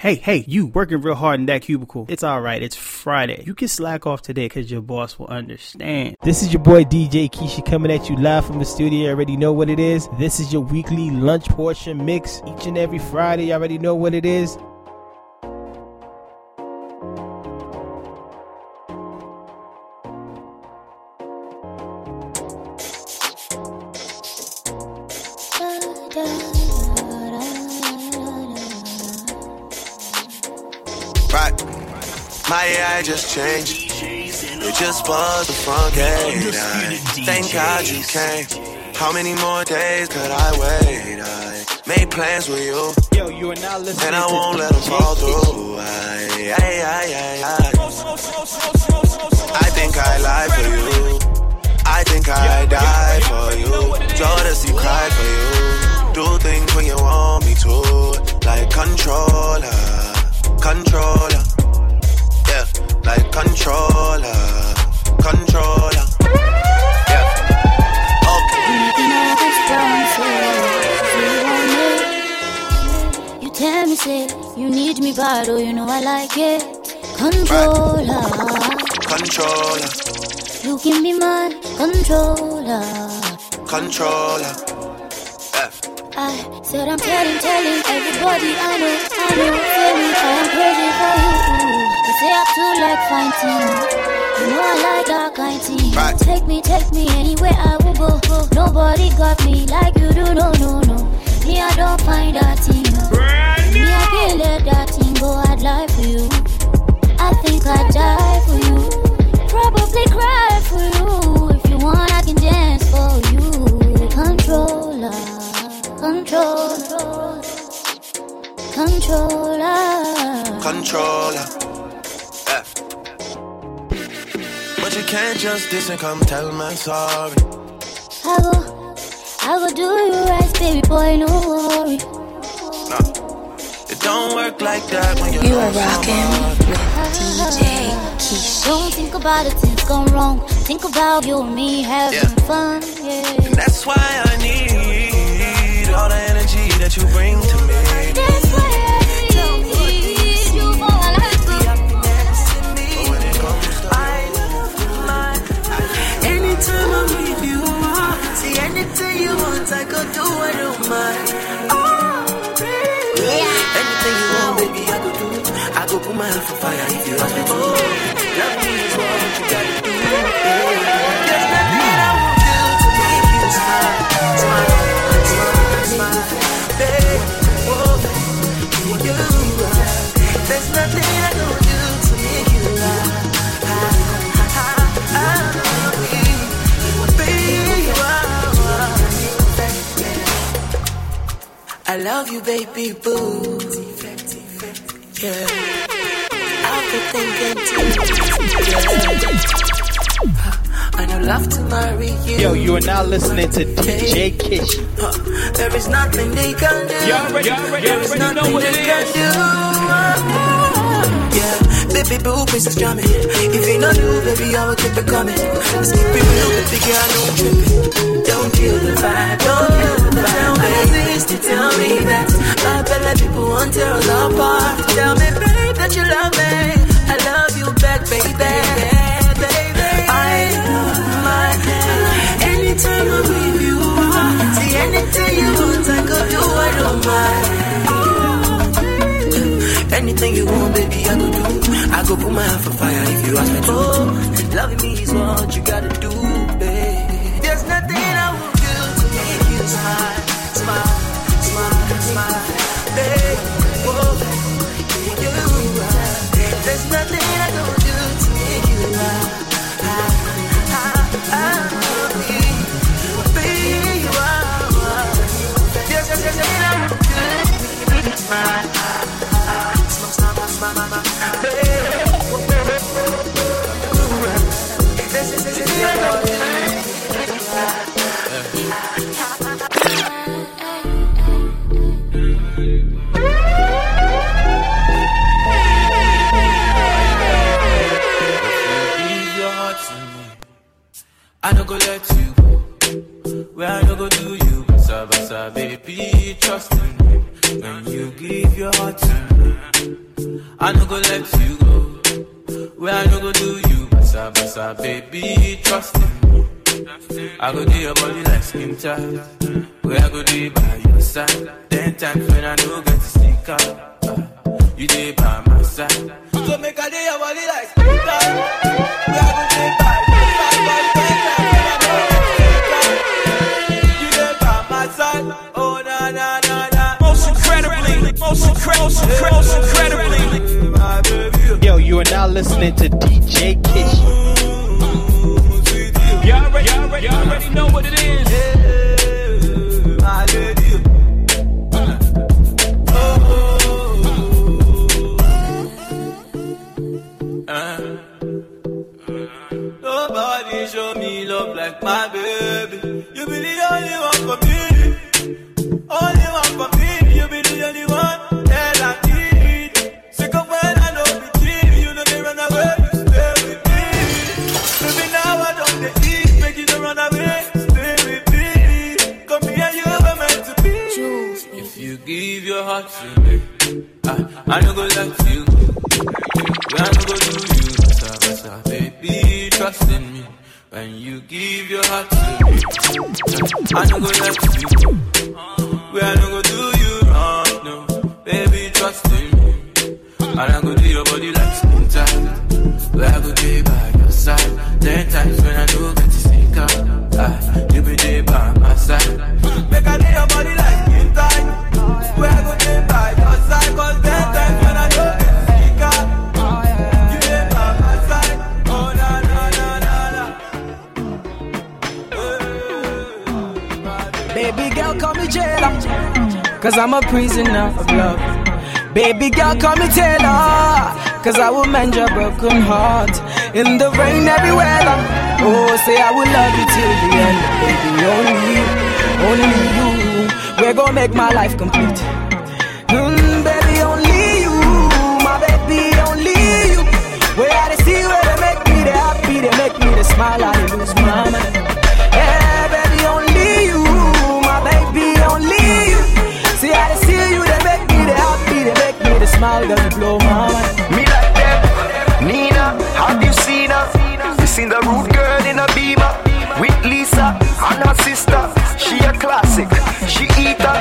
Hey, hey, you working real hard in that cubicle. It's alright, it's Friday. You can slack off today because your boss will understand. This is your boy DJ Keisha coming at you live from the studio. You already know what it is. This is your weekly lunch portion mix. Each and every Friday, you already know what it is. AI just changed. It just was the front gate. I, thank God you came. How many more days could I wait? I made plans with you, Yo, you are now listening and I won't let them fall through. I, I, I, I, I. I think I lie for you. I think I die for you. Jodeci cry for you. Do things when you want me to. Like controller, controller. Like controller, controller. Yeah. Okay. You tell me, say, you need me bad, oh, you know I like it. Controller, Controller, you give me my controller. controller. Yeah. I said I'm telling, telling everybody I know, I know, feel me, I'm crazy for you. They say I too like fighting. You know I like that kind thing. Right. Take me, take me anywhere I will go. go. Nobody got me like you do, no, no, no. Me, I don't find that thing. Me, I can't let that thing go. I'd lie for you. I think I'd die for you. Probably cry for you controller, controller. controller. Yeah. But you can't just diss and come tell me sorry. I go, I go do you right, baby boy, no worry. No. It don't work like that when you're You are rocking with DJ Keisha. Don't think about it, things gone wrong. Think about you and me having Yeah. fun, yeah. And That's why I need all the energy that you bring to me. Love you, baby boo. Yeah. Thinking too. Yeah. And I'd love to marry you. Yo, you are now listening to DJ Kish. There is nothing they can do. You already- you already- there is you already know nothing what they can do. Yeah, baby boo, princess drumming. If you know you, baby, I will keep it coming. Let's keep it real, baby girl, don't trip it. Don't kill the vibe, don't kill the vibe. Me this to tell me that. I bet that people want to tear us apart. Tell me, babe, that you love me. I love you back, baby. baby. I love my Anytime I'm with you, see anything you want, I could do, I don't mind. Anything you want, baby, I could do. I go put my hand for fire if you ask me to. Oh, loving me is what you gotta do, baby. There's nothing I will do to make you smile, smile, smile, smile, baby. Whoa, you. There's nothing I don't do to make you. There's nothing I will do to make you smile. I no go let you go. Where I no go do you, basa basa, baby, trust me. I go do your body like skin tight. Where I go do by your side. Ten times when I no get to sneak out, uh, you dey by my side. So make I do your body like skin tight. Where I go do you by. Oh. Most incredibly, most, incre- most, most incredibly. My Yo, you are now listening to DJ Kish. Y'all already, y'all already, y'all already know what it is. My lady. Uh, Nobody show me love like my baby. You be the only one for me. I, no go let you I no go do you, basa basa, baby, trust in me. When you give your heart to me, I no go let you I no go do you wrong, no, baby, trust in me. I go Cause I'm a prisoner of love. Baby girl, call me Taylor. Cause I will mend your broken heart. In the rain, every weather. Oh, say I will love you till the end. Baby, only you, only you. We're gonna make my life complete. Mm, baby, only you. My baby, only you. Where I see where make me, happy, make me, smile, I lose my mind. Me like them. Nina, have you seen her? You seen the rude girl in a beamer with Lisa and her sister. She a classic. She eat her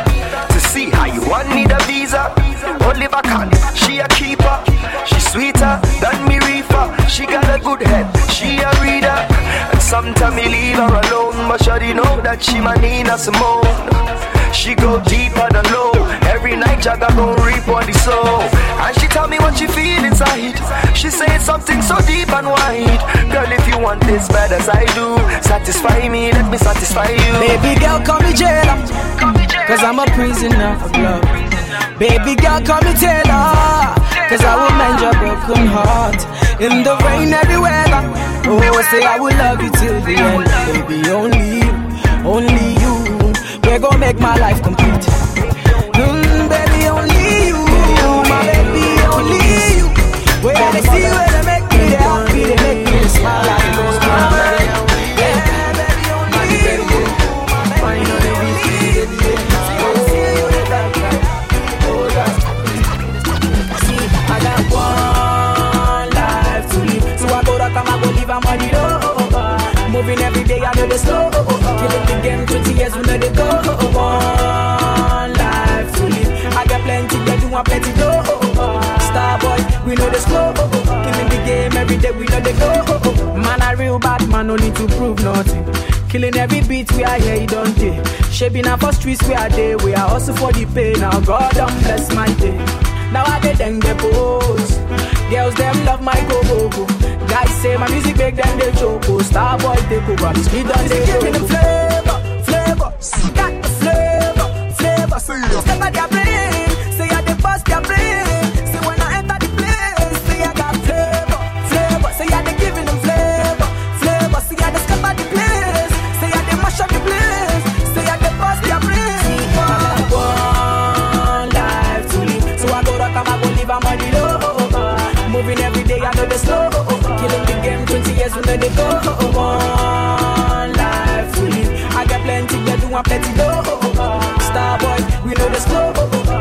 to see how you want need a visa. Oliver Kahn, she a keeper. She sweeter than me reefer. She got a good head. She a reader. And sometimes me leave her alone, but she know that she my Nina Simone. She go deeper than low. Every night Jagga gon' reap on the soul. And she tell me what she feel inside. She say something so deep and wide. Girl, if you want this bad as I do, satisfy me, let me satisfy you. Baby girl, call me jailer. Cause I'm a prisoner of love. Baby girl, call me Taylor. Cause I will mend your broken heart. In the rain, every weather. Oh, say I will love you till the end. Baby, only you, only. We're gonna make my life complete. Mm, baby, only you. My baby, only you. Where they see where they make me, happy, they make me smile you. You. You, I on. Moving every day, I know the slow. Killing the game, 20 years, we know the go. One life to live. I got plenty, they do want plenty dough. Star boy, we know the slow. Killing the game every day, we know the go. Man, a real bad man, no need to prove nothing. Killing every beat we are here, you don't day. Shaping up for streets we are there. We are also for the pay. Now God don't bless my day. Now I get them the pose. Girls them love my go go go. Guys say my music make them they choke. Star boy take over. The speed on they the flavor, I got flavor, flavor. Say I they giving them flavor, flavor. Say I the the place. Say I they mash the place. Say I the bust their brain. One life to live, so I go rock and I go live. I'm on the low. Moving every day, I know the slow. Killing the game, 20 years, we know they go. One life to. I got plenty, they do. Star boy, we know the slow.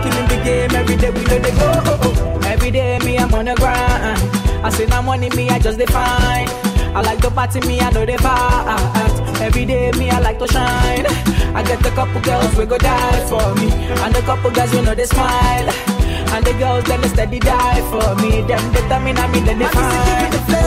Killing the game every day, we know they go. Every day, me, I'm on the grind. I say my money, me, I just define. I like to party, me, I know they vibe. Every day, me, I like to shine. I get a couple girls we go die for me, and a couple guys who know they smile. And the girls, them they steady die for me. Them determine I mean, then they find.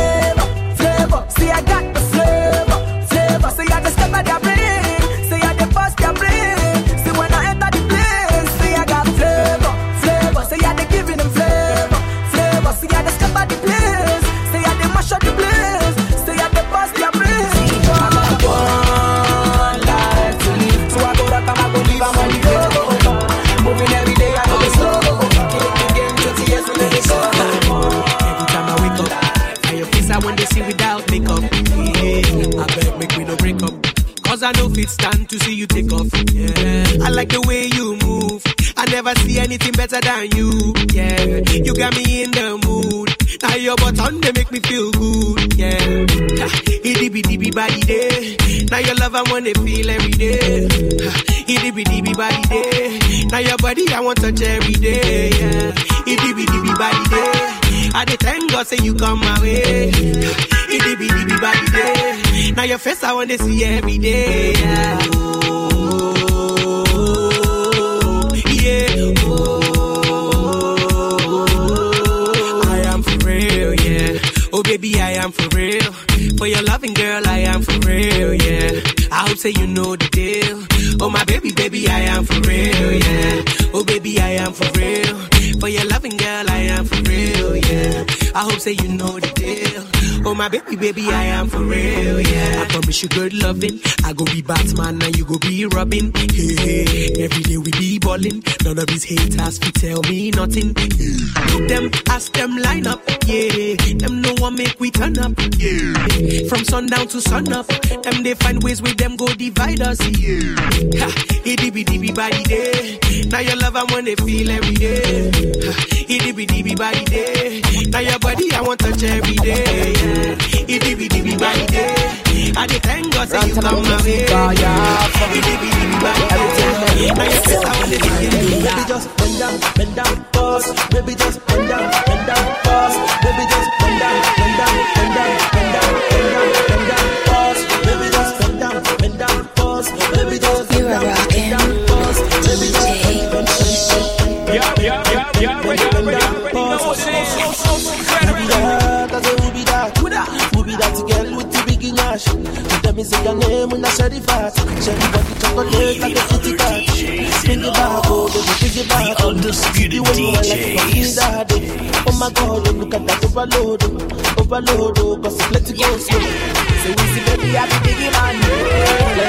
Cause I fit stand to see you take off. Yeah, I like the way you move. I never see anything better than you. Yeah, you got me in the mood. Now your button they make me feel good. Yeah, itty bitty bitty body day. Now your love I wanna feel every day. Itty bitty bitty body day. Now your body I want touch every day. Yeah, itty bitty bitty body day. I dey thank God say you come my way. Itty bitty bitty body day. Now your face I wanna see every day. Yeah. Oh, yeah. Oh, I am for real, yeah. Oh baby, I am for real. For your loving girl, I am for real, yeah. I hope say you know the deal. Oh my baby, baby, I am for real, yeah. Oh baby, I am for real. For your loving girl, I am for real, yeah. I hope say you know the deal. Oh my baby, baby, I am for real, yeah. I promise you good loving. I go be Batman and you go be Robin. Hey, hey. Every day we be ballin'. None of these haters fi tell me nothing. Look them, ask them line up, yeah. Them no one make we turn up, yeah. From sundown to sun up, them they find ways with them go divide us, yeah. Ha, itty bitty bitty body day. Now your love I wanna feel every day. Ha, itty bitty bitty body day. Now your body I want to touch every day. Yeah. Itty bitty bitty body day. I dey thank God say you come my way. Itty bitty bitty body day. Now your face I wanna feel Baby, just bend down, bend down, pause. Baby, just bend down, bend down, pause. Baby, just say your name when I share the fat. Share the body chocolate like a kitty cat. Bring it back, oh baby, it back. The undisputed You when you are like a DJs. Oh my God, oh, look at that overload, overload, oh, cause let it go slow. So we see baby, I be biggie man.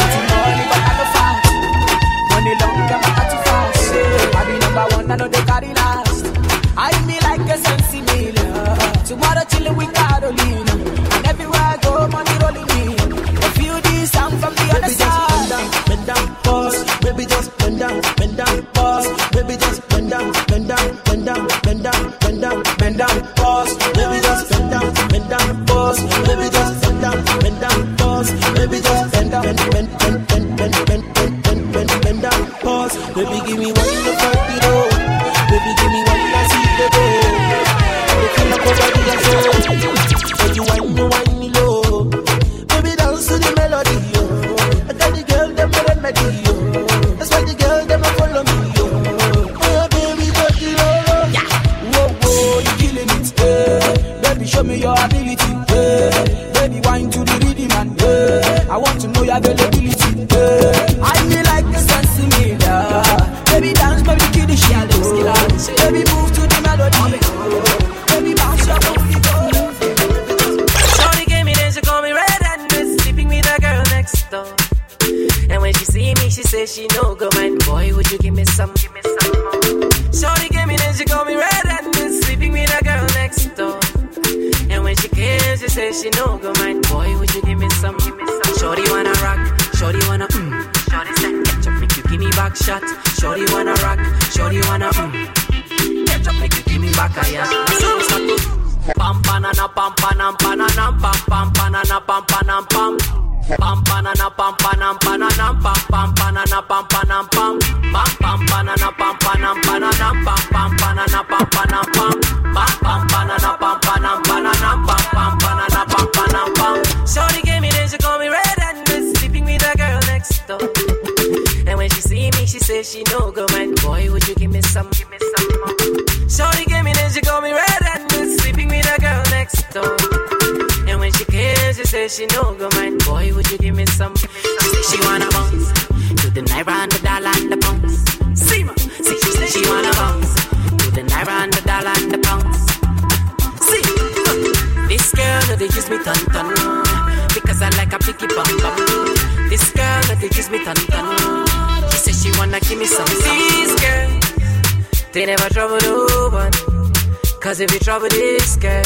Cause if you trouble this girl,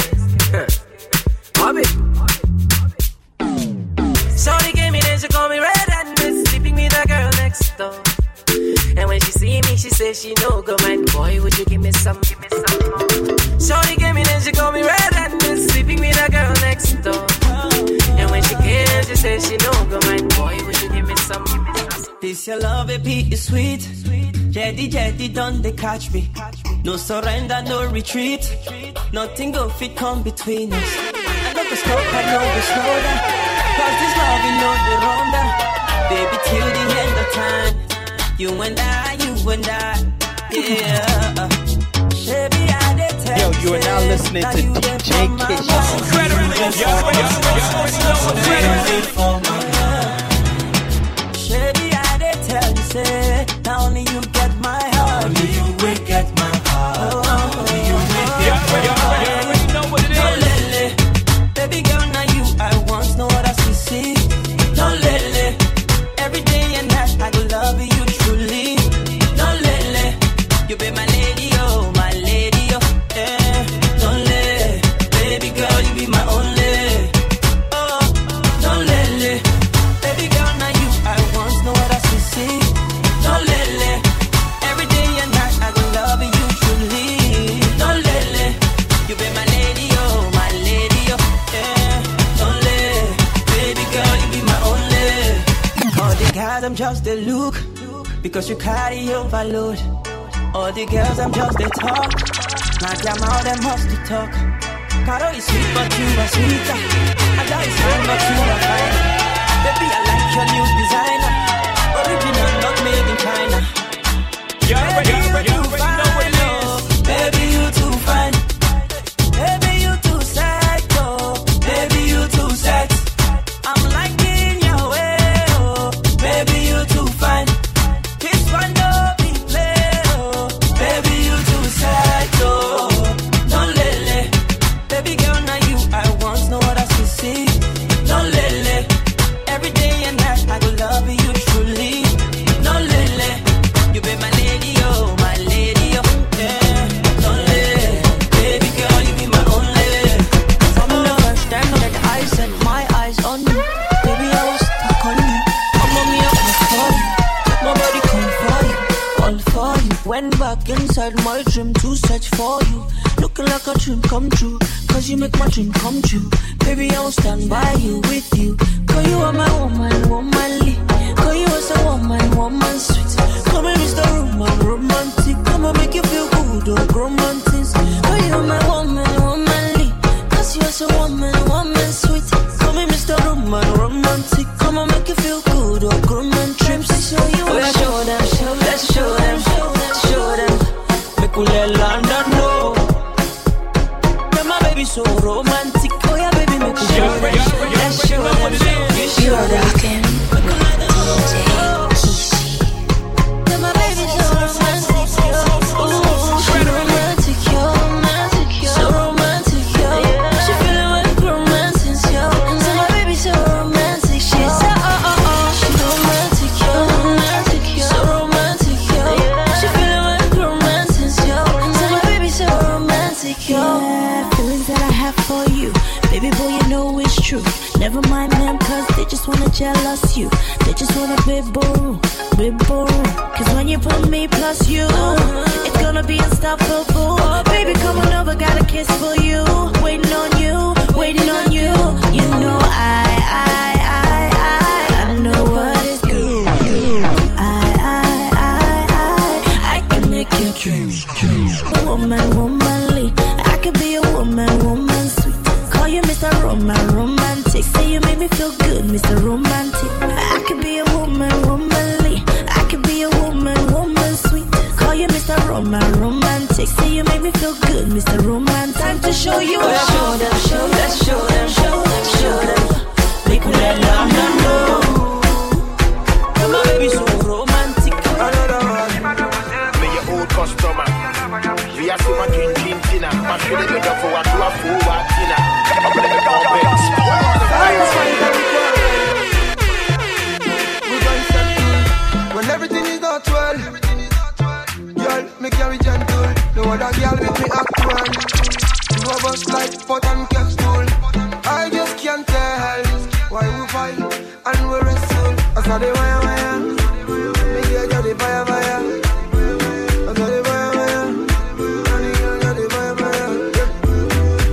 Bobby. Shorty gave me then she call me red and miss sleeping with the girl next door. And when she see me, she say she no go mind. Boy, would you give me some, give me some more? Shorty gave me then she call me red and miss sleeping with the girl next door. And when she came, she say she no go mind. Boy, would you give me some, give me some? This your love, baby, is sweet. Jetty, jetty, done they catch me. No surrender, no retreat. Nothing go fit come between us. I know the stop, I know the slow down. Cause this love, you know the ronda. Baby, till the end of time. You and I, you and I. Yeah. Baby, I Yo, you are now listening to DJ Kish. Baby, I did tell you, say, not only you because you carry overload. All the girls I'm just a talk, not them out them must to talk. Caro oh, is sweet, but you are sweeter. I is fine, but you are fine. Baby, I like your new designer. Original, not made in China. Baby, you too fine, oh. Baby, you too fine. Search for you, looking like a dream come true. Cause you make my dream come true, baby, I will stand by you, with you. Cause you are my woman, womanly. Cause you are a woman, woman sweet. Come and Mr. Roman, romantic. Come and make you feel good, oh, romantic. Cause you are my woman, womanly. Cause you're so woman, woman sweet. Call me Mr. Roman, romantic. Come on, make you feel good, oh, man trips. Show you yeah, show them, show, let's show wanna you. They just wanna be be boo. Cause when you put me plus you, it's gonna be unstoppable. Baby, come on over, got a kiss for you. Waiting on you, waiting on you. You know I, I, I, I, I know what is good. I, I, I, I, I can make your dreams true. Woman, womanly, I could be a woman, woman sweet. Call you Mr. Roman, romantic. Say you make me feel good, Mr. Romantic. I could be a woman, womanly. I could be a woman, woman sweet. Call you Mr. Roman, romantic. Say you make me feel good, Mr. Roman. Time to show you. Oh, yeah, show them, show, let's show them, show them, show them. Kulela, no, no. My baby so romantic. Me your old customer. We are super king king tina. My shit is better for what you are for what tina. Pot and capsule. I just can't tell why we fight and we wrestle. I saw the wire wire, me girl got the fire fire. I the wire wire, and girl got the fire fire.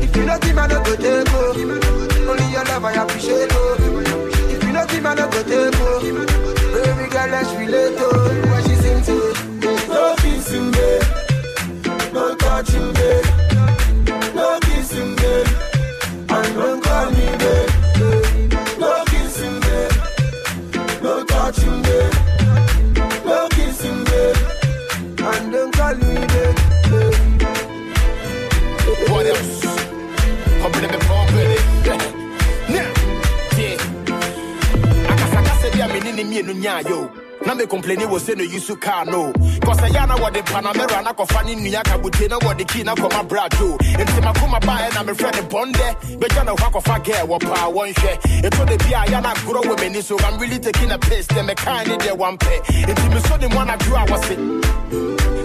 If you not give me no go take oh. Only your love I appreciate oh. If you not give me no go take oh. Baby girl, let's relate to what she sing to. No kissing, babe. No touching, babe. Me ne ne mmienu nyaa yo. Na me complaini wɔ sɛ no use car no. Cause ɛyɛ na wɔde Panamera na kɔfa ne nnua kabute na wɔde key na kɔma brajo. Nti makoma baeɛ na mefrɛ ne bɔndɛ. Bɛgya ne hɔ akɔfa girl wɔ paa wɔnhwɛ. Ɛtɔ da bi a yɛ na agorɔ wɔ m'ani so I'm really taking a piss. Dɛ mekaa ne deɛ wampɛ. Nti mesɔ ne mu anadwo a wɔse.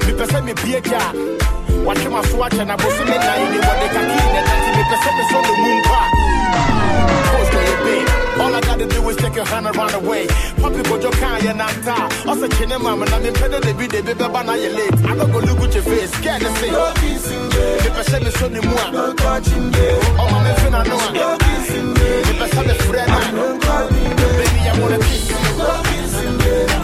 Mepɛ sɛ mebie gya a. Watwe maso akyɛ na boso me nan ne wɔde kakii ne nante mepɛ sɛ mesɔ ne mu. All I gotta do is take your hand and run away. Papi Bojo can ya nanta. Also chine mama na me pede de bi de be beba na ye late. I don't go look at your face. Scared to say. No kissing, babe. Me pese me so ni mua. No touching. Oh my me finna know. No kissing, babe. Me me friend. Me, babe. Baby I wanna kiss you. No kissing,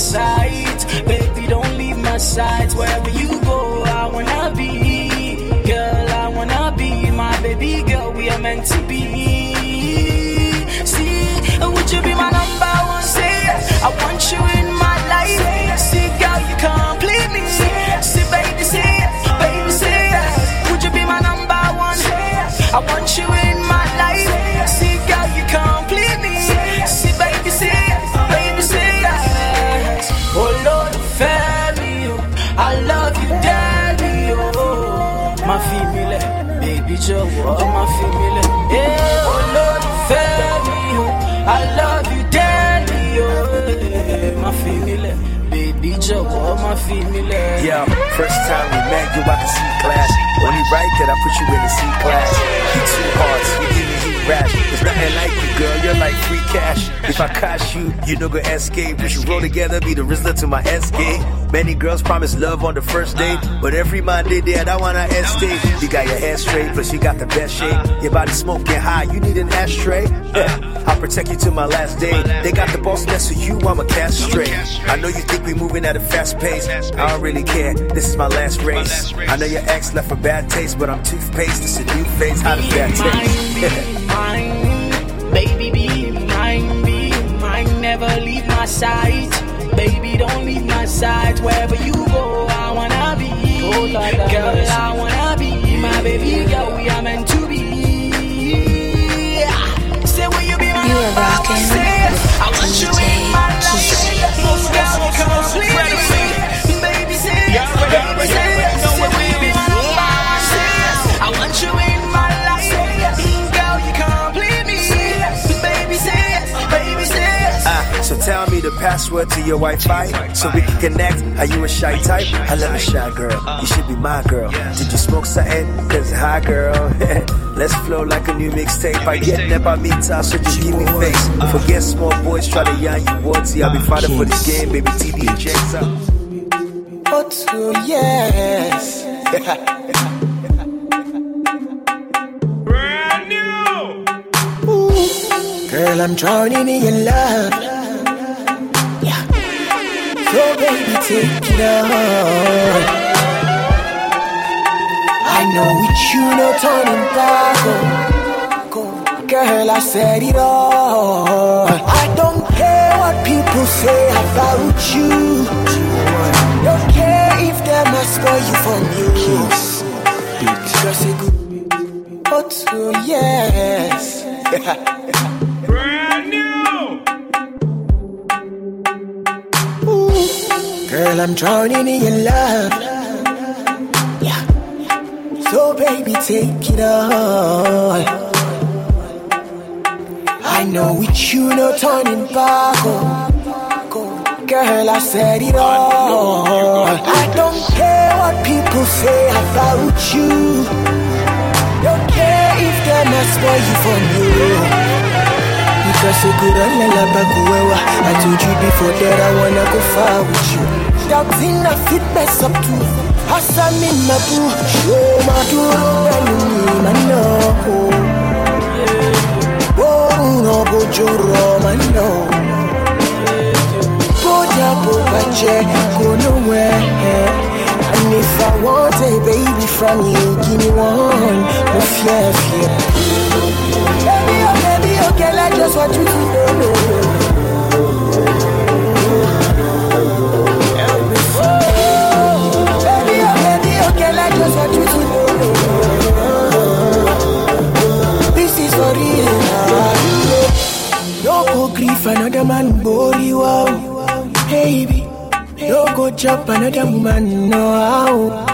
leave baby, don't leave my side. Wherever you go, I wanna be, girl, I wanna be my baby girl. We are meant to be. See, would you be my number one? Say, I want you in my life. See, girl, you complete me. See, baby, say, baby, say, would you be my number one? I want you in my life. Yeah, first time we met, you I can see class. Only right that I put you in the C class. You two hearts, rash. There's nothing like you, girl. You're like free cash. If I catch you, you no go escape. We should roll together, be the Rizzler to my escape. Many girls promise love on the first date, but every Monday they I wanna escape. You got your hair straight, plus you got the best shape. Your body smoking high, you need an ashtray. Yeah, I'll protect you to my last day. They got the boss next to you, I'm a castrate. I know you think we moving at a fast pace. I don't really care. This is my last race. I know your ex left a bad taste, but I'm toothpaste. It's a new face. How does that taste? mine, baby, be mine, be mine. Never leave my side, baby, don't leave my side. Wherever you go, I wanna be. Oh, girl, I wanna be my baby girl. We are meant to be. Say, will you be my You are rocking Say, I want you in my life. Girl, you complete me. Baby, say, baby, say, tell me the password to your Wi-Fi so we can connect. Are you a shy type? I love a shy girl. You should be my girl. Did you smoke something? Cause hi girl. Let's flow like a new mixtape. I get never meet so just give me face. Forget small boys try to yarn you words. See, I'll be fighting for this game, baby. TD and Jakes up. But oh yes. Brand new. Girl, I'm drowning in your love. So baby, take it on. I know with you no turning back. oh. Girl, I said it all. I don't care what people say about you. Don't care if they must spoil you from you. Just a good. Oh yes. Girl, I'm drowning in your love. Yeah. So baby, take it all. I know with you no turning back. Oh. Girl, I said it all. I don't care what people say about you. Don't care if they must spoil you from you. Because it could I told you before that I wanna go far with you. Doubting I fit mess up too. Hassan in my boo. Show my duro and me, man, no. Oh, no, go juro, man, no. Boja, go nowhere. And if I want a baby from you, give me one. No fear, fear. Baby, oh, baby, oh, girl, I just want you another man body wow. Baby, no go chop another woman no how.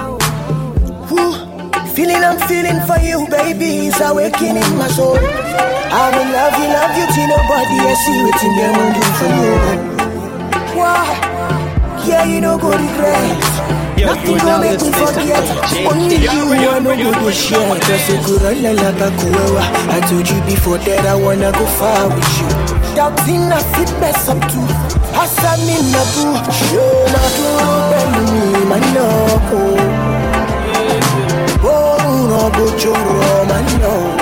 Feeling I'm feeling for you, baby, is awakening my soul. I will love you, love you till nobody else see what in them will do for you. Why? Yeah, you know go regret. Yo, Nothing you are go now make me forget. Only you. I know go to share. Just a good run like a kuewa. I told you before that I wanna go far with you. Doubting I fit mess up in the boo. Show na do me man no. Oh no go choro man no.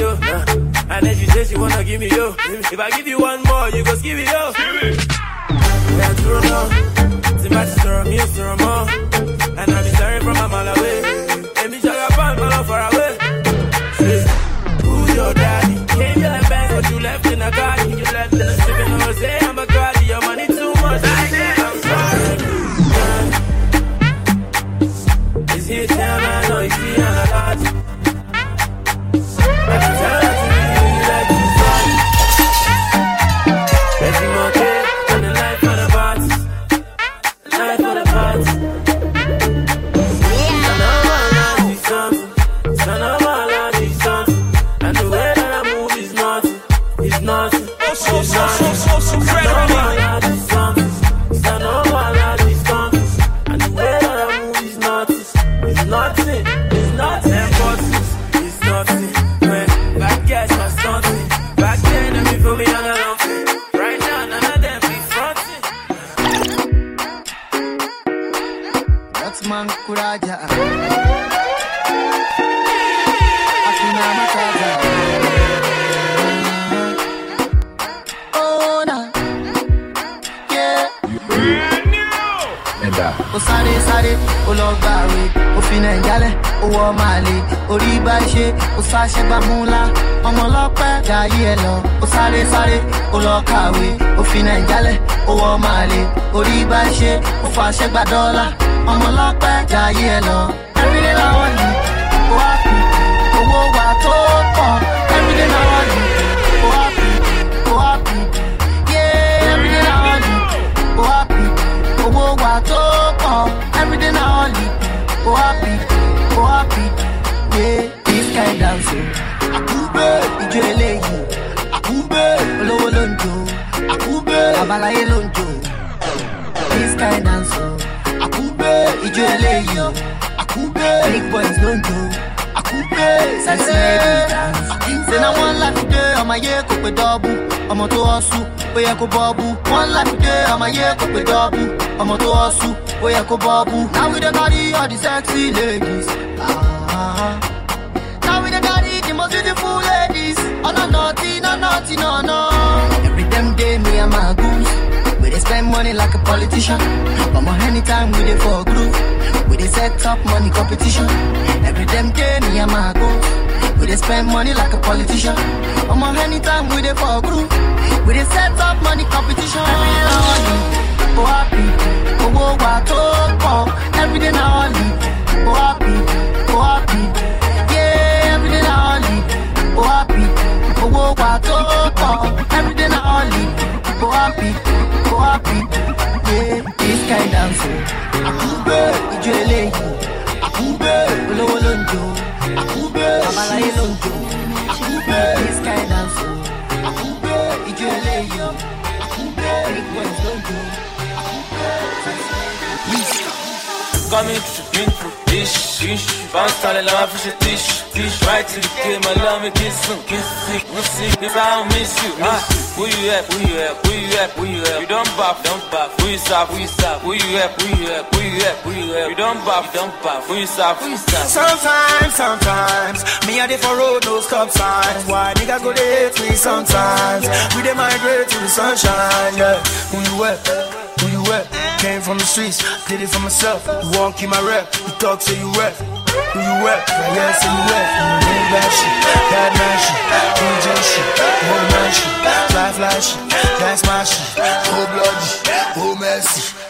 Yo. Uh, and then she say she wanna give me yo. If I give you one more, you go give it yo. Yeah, true no. See my sister, me sister more. And I'm sorry from a mile away. Nàìjálẹ̀ ó wọ màlè orí bá ṣe ó sáṣẹ́ gbà múlá ọmọ ọlọ́pẹ́ jayé ẹ lọ. Ó sáré sáré ó lọ kàwé. Ó fi nàìjálẹ̀ ó wọ màlè orí bá ṣe ó fàṣẹ gbà dọ́là. Ọmọ ọlọ́pẹ́ jayé ẹ lọ. Everyday na hustle ó happy owó wa tó pọ̀. Everyday na hustle ó happy ó happy yeah everyday na hustle ó happy owó wa tó pọ̀. Everyday na hustle ó happy ó happy yeah this kind o àkúgbé ìjọ eléyìí àkúgbé olówó ló ń jó àkúgbé babaláyé ló ń jó this kind o àkúgbé ìjọ eléyìí àkúgbé big boys ló ń jó ṣe na life today ọmọ ayé kò dọ́ọ̀bù ọmọ tó ọ̀ṣù ó yẹ kó bọ́ọ̀bù one life today ọmọ ayé kò dọ́ọ̀bù ọmọ tó ọ̀ṣù ó yẹ bọ́ọ̀bù. now we dey carry all the sexy ladies. Ah, now we dey carry the most beautiful ladies. Oh no naughty, no naughty, no no. Every damn day me and my goons. We dey spend money like a politician. Omo anytime we dey for group. We dey set up money competition. Every damn day me and my goons. We dey spend money like a politician. Omo anytime we dey for group. We dey set up money competition. Every day na only, oh happy, owó wa tó pọ̀. Every day na only, oh happy, oh happy. Yeah, every day na only, oh happy, owó wa tó pọ̀. Every day na only, oh happy, oh happy. Yeah, this kind dance. Oh. Àkúgbé ìjọ eléyìí, àkúgbé olówó ló ń jó, àkúgbé babaláyé ló ń jó, this kind dance. Oh. Àkúgbé ìjọ eléyìí, Coming to drink for dish, dish. Bounce the line for your dish, dish. Right to the game, my love me kiss him, kiss him. We'll see if I don't miss you. Ah, who you at? Who you at? Who you at? Who you at? You don't buff, don't buff. Who you stop? Who you stop? Who you at? Who you at? Who you at? Who you at? You don't buff, don't buff. Who you stop? Who you stop? Sometimes, sometimes, me a dey for road, no stop signs. Why nigga go dey hate me sometimes? We dey migrate to the sunshine, yeah. Who you at? Who you at? Came from the streets, did it for myself. You won't keep my rep, you talk say you rep. Who you at? Yeah, yeah, say you rep. Ain't bad shit, bad man shit, DJ shit, old man shit, fly fly shit, that's my shit, cold bloody, oh messy.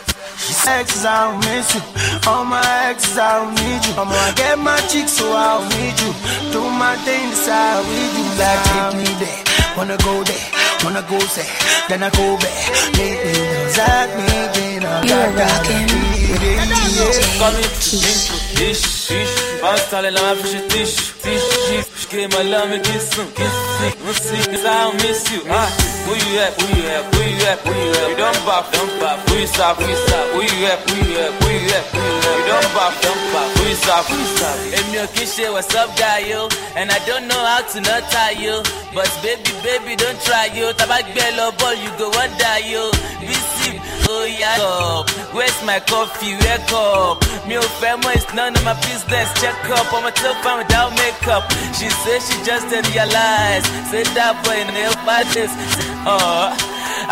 Exes, I don't miss you. All my exes, I don't need you. I'm gonna get my cheeks, so I don't need you. Do my thing, decide with you. Like, take me there. Wanna go there, wanna go there. Then I go back. Make me exact me, then I You are rocking Coming to drink for dish, dish. Bounce on the line for your dish, dish. She gave my love me kiss him, kiss him. We'll see if I don't miss you. Ah, who you at? Who you at? Who you at? Who you at? You don't buff, don't buff. Who you stop? Who you stop? Who you at? Who you at? Who you at? Who you at? You don't buff, don't buff. Who you stop? Who you stop? Èmi ò ṣe what's up guy yo, and I don't know how to not tie you. But baby, baby, don't try yo. Taba gbẹ lọ ball, you go wonder yo. Bisi, yeah, up. Where's my coffee? Wake up. Me ò fẹ́ mọ̀, none of my business. Check up, I'm a tough fan without makeup. She said she just didn't realize. Say that boy in the parties. Oh. Uh,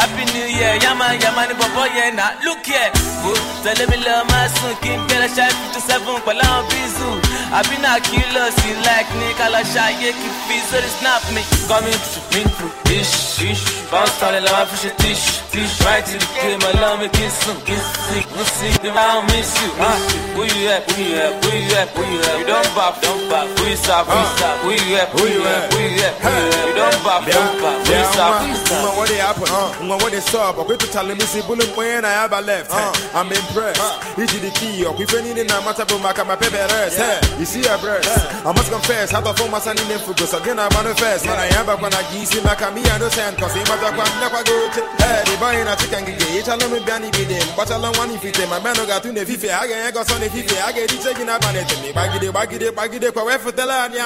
Happy New Year, yama yama ni bọ̀bọ̀ yẹn na look here. Wo tẹ̀lé mi lọ máa sùn kí n bẹ̀rẹ̀ ṣáà fifty seven pẹ̀lú àwọn bízù. Àbí been a killer, sí like ní kálọ̀ ṣáàyè kí fi sórí snap mi. Coming to drink for dish, dish. Bounce on the line for your dish, dish. Right to the game, my love me kiss him, kiss him. We'll see if I don't miss you. Ah, who you at? Who you at? Who you at? Who you at? You don't buff, don't buff. Who you stop? Who you stop? Who you at? Who you at? Who you at? Who you at? You don't buff, don't buff. Who you stop? Who you stop? Mwa what they happen, mwa what they stop. Okwe to tell me see bullet when I have a left. I'm impressed. Iji the key up. If any in a matter for my my paper rest. Hey, you see a breast. I must confess, how the phone my son in the focus again. I manifest. Man, I am back when I give him a kami and no sand. Cause him matter when never go to. Hey, the boy in a chicken gig. Each alone me biani be them. But alone one if it my man got to the fife. I get got son if I get it taking up on it. Me baggy de baggy de baggy de kwa wefu tela nya.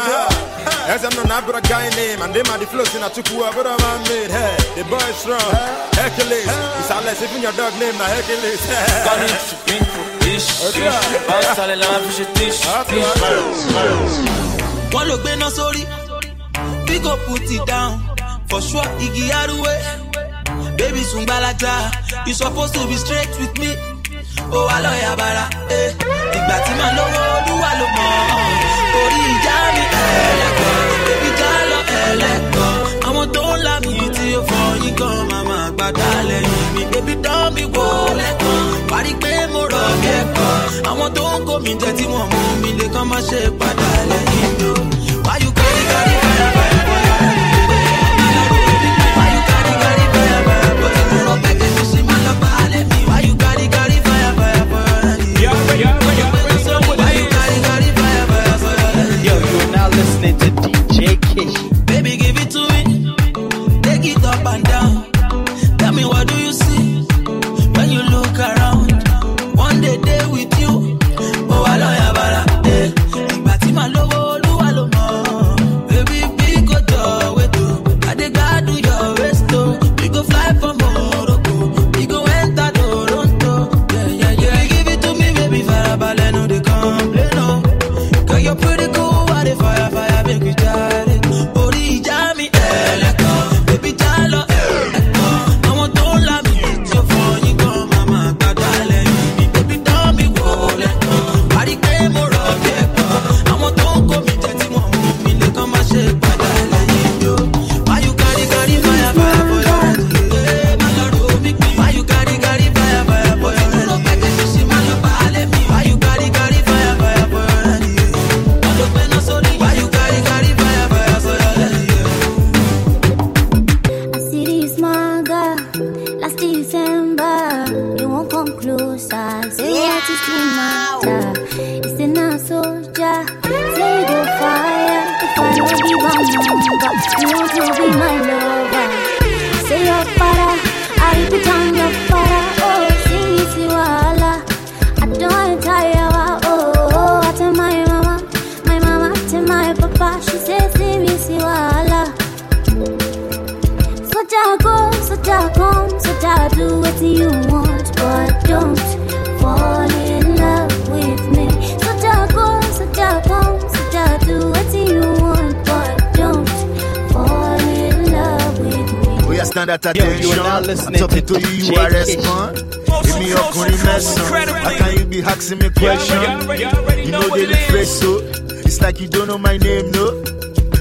As I'm a guy name and them are the flows in a chukua but I'm made. Hey, the boy strong. Hercules. It's unless if in your dog name na Hercules. Coming to drink for dish, dish. Bounce on the line for your dish, dish. wọ́n ló gbé náà sórí we go put it down for sure igi aruwe baby sun gbalaja you suppose to be straight with me ó wà lọ́ọ̀yà bàrà. eh. ìgbà tí màá lówó olúwa ló mọ̀ orí ìjà mi ẹlẹ́kọ̀ọ́ bébí já lọ ẹlẹ́kọ̀ọ́ tí ó fọ yín gan màmá gbàdá lẹ́yìn mi bébí dán mi wò lẹ́kọ̀ọ́ parí pé mo rọ̀ kẹ́kọ̀ọ́ àwọn tó ń kó mi jẹ tí wọ́n mú mi lè kán má ṣe padà lẹ́yìn mi o. Why you carry carry fire fire for your head? Why you carry carry fire fire for? Mo bẹ̀ kí mi sì máa lọ bá a lẹ́ mi. Why you carry carry fire fire for your head? Why you carry carry stand at Yo, attention. you are now I'm listening talking to to you, you are Kish. respond. Give me your current message. How can you be asking me question? You know they look fresh, so it's like you don't know my name, no?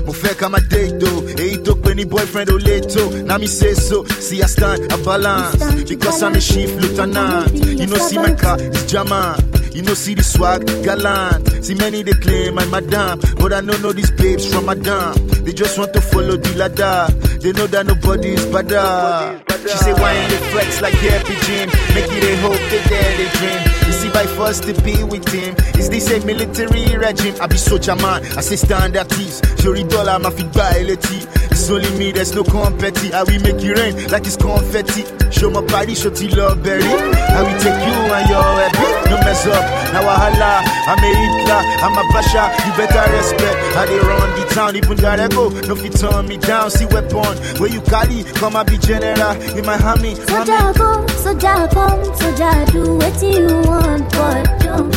Mo fẹ́ ká máa dé ìdó, èyí tó pé ní boyfriend ò lè tó. Now me say so, see I stand a balance. Because I'm a chief lieutenant. You know see my car is German. You know see the swag gallant. See many they claim I'm madam, but I don't know these babes from madam. They just want to follow the ladder. They know that nobody is better. She say why ain't they flex like happy gym? Make it a hope they dare they dream. You see by first to be with him. Is this a military regime? I be soldier man. I say stand at ease. Shori dollar my feet by It's only me, there's no competi. I will make it rain like it's confetti. Show my body, show till love berry. I will take you and your happy. No mess up. Now I holla. I'm a Hitler. I'm a Basha. You better respect. I they run the town. Even gotta go. No fit turn me down. See weapon. Where you Cali? Come and be general. In my hammy. Soja go, soja come, soja do what you want, but don't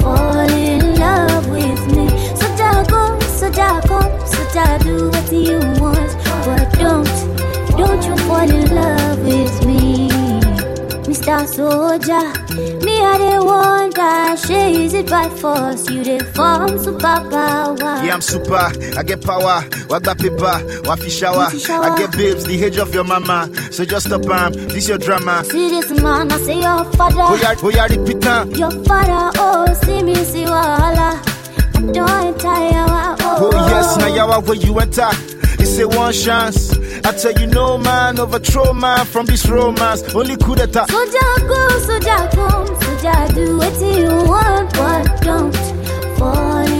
fall in love with me. Soja go, soja come, soja do what you want, but don't, don't you fall in love with me. Mr. Soldier, me I one that she is it by force, you the form superpower. Yeah, I'm super. I get power. What got paper? What fish shower? I get babes, the age of your mama. So just stop, um, this your drama. See this man, I say your father. Oh, yeah, oh, yeah, repeat am. Your father, oh, see me, see wahala. I don't tire, oh, Oh, yes, now yawa where you enter. It's a one chance. I tell you, no man overthrow man from this romance. Only coup d'etat. Soja go, soja come, soja do what you want, but don't fall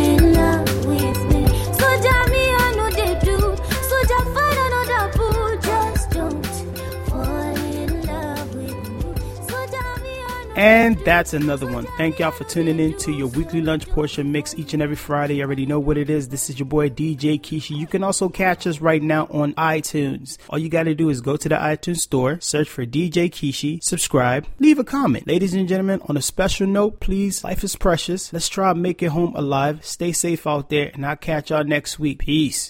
And that's another one. Thank y'all for tuning in to your weekly lunch portion mix each and every Friday. You already know what it is. This is your boy DJ Kishi. You can also catch us right now on iTunes. All you got to do is go to the iTunes store, search for DJ Kishi, subscribe, leave a comment. Ladies and gentlemen, on a special note, please, life is precious. Let's try to make it home alive. Stay safe out there, and I'll catch y'all next week. Peace.